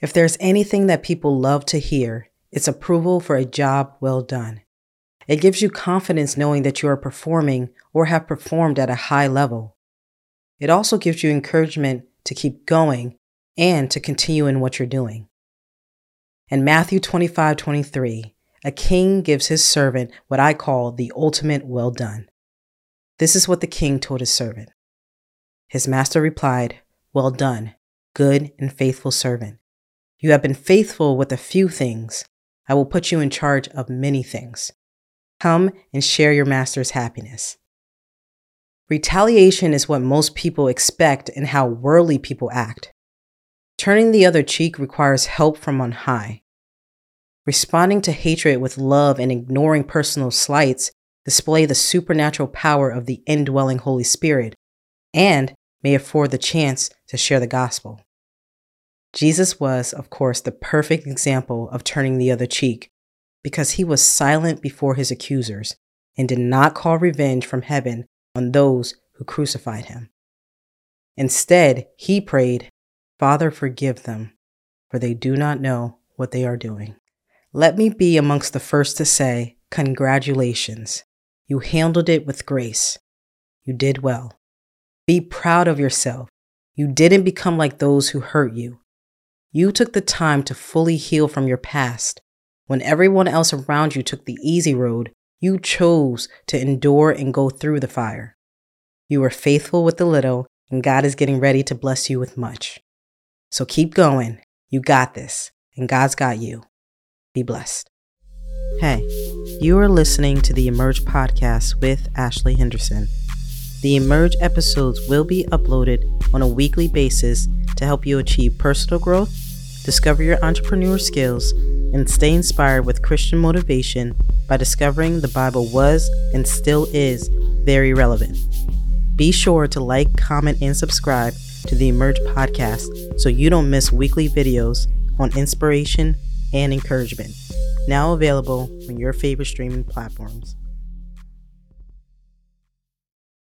If there's anything that people love to hear, it's approval for a job well done. It gives you confidence knowing that you are performing or have performed at a high level. It also gives you encouragement to keep going and to continue in what you're doing. In Matthew 25 23, a king gives his servant what I call the ultimate well done. This is what the king told his servant. His master replied, Well done, good and faithful servant. You have been faithful with a few things. I will put you in charge of many things. Come and share your master's happiness. Retaliation is what most people expect and how worldly people act. Turning the other cheek requires help from on high. Responding to hatred with love and ignoring personal slights display the supernatural power of the indwelling Holy Spirit and may afford the chance to share the gospel. Jesus was, of course, the perfect example of turning the other cheek because he was silent before his accusers and did not call revenge from heaven on those who crucified him. Instead, he prayed, Father, forgive them, for they do not know what they are doing. Let me be amongst the first to say, Congratulations. You handled it with grace. You did well. Be proud of yourself. You didn't become like those who hurt you. You took the time to fully heal from your past when everyone else around you took the easy road, you chose to endure and go through the fire. You were faithful with the little, and God is getting ready to bless you with much. So keep going. You got this, and God's got you. Be blessed. Hey, you are listening to the Emerge podcast with Ashley Henderson. The Emerge episodes will be uploaded on a weekly basis to help you achieve personal growth, discover your entrepreneur skills, and stay inspired with Christian motivation by discovering the Bible was and still is very relevant. Be sure to like, comment, and subscribe to the Emerge podcast so you don't miss weekly videos on inspiration and encouragement. Now available on your favorite streaming platforms.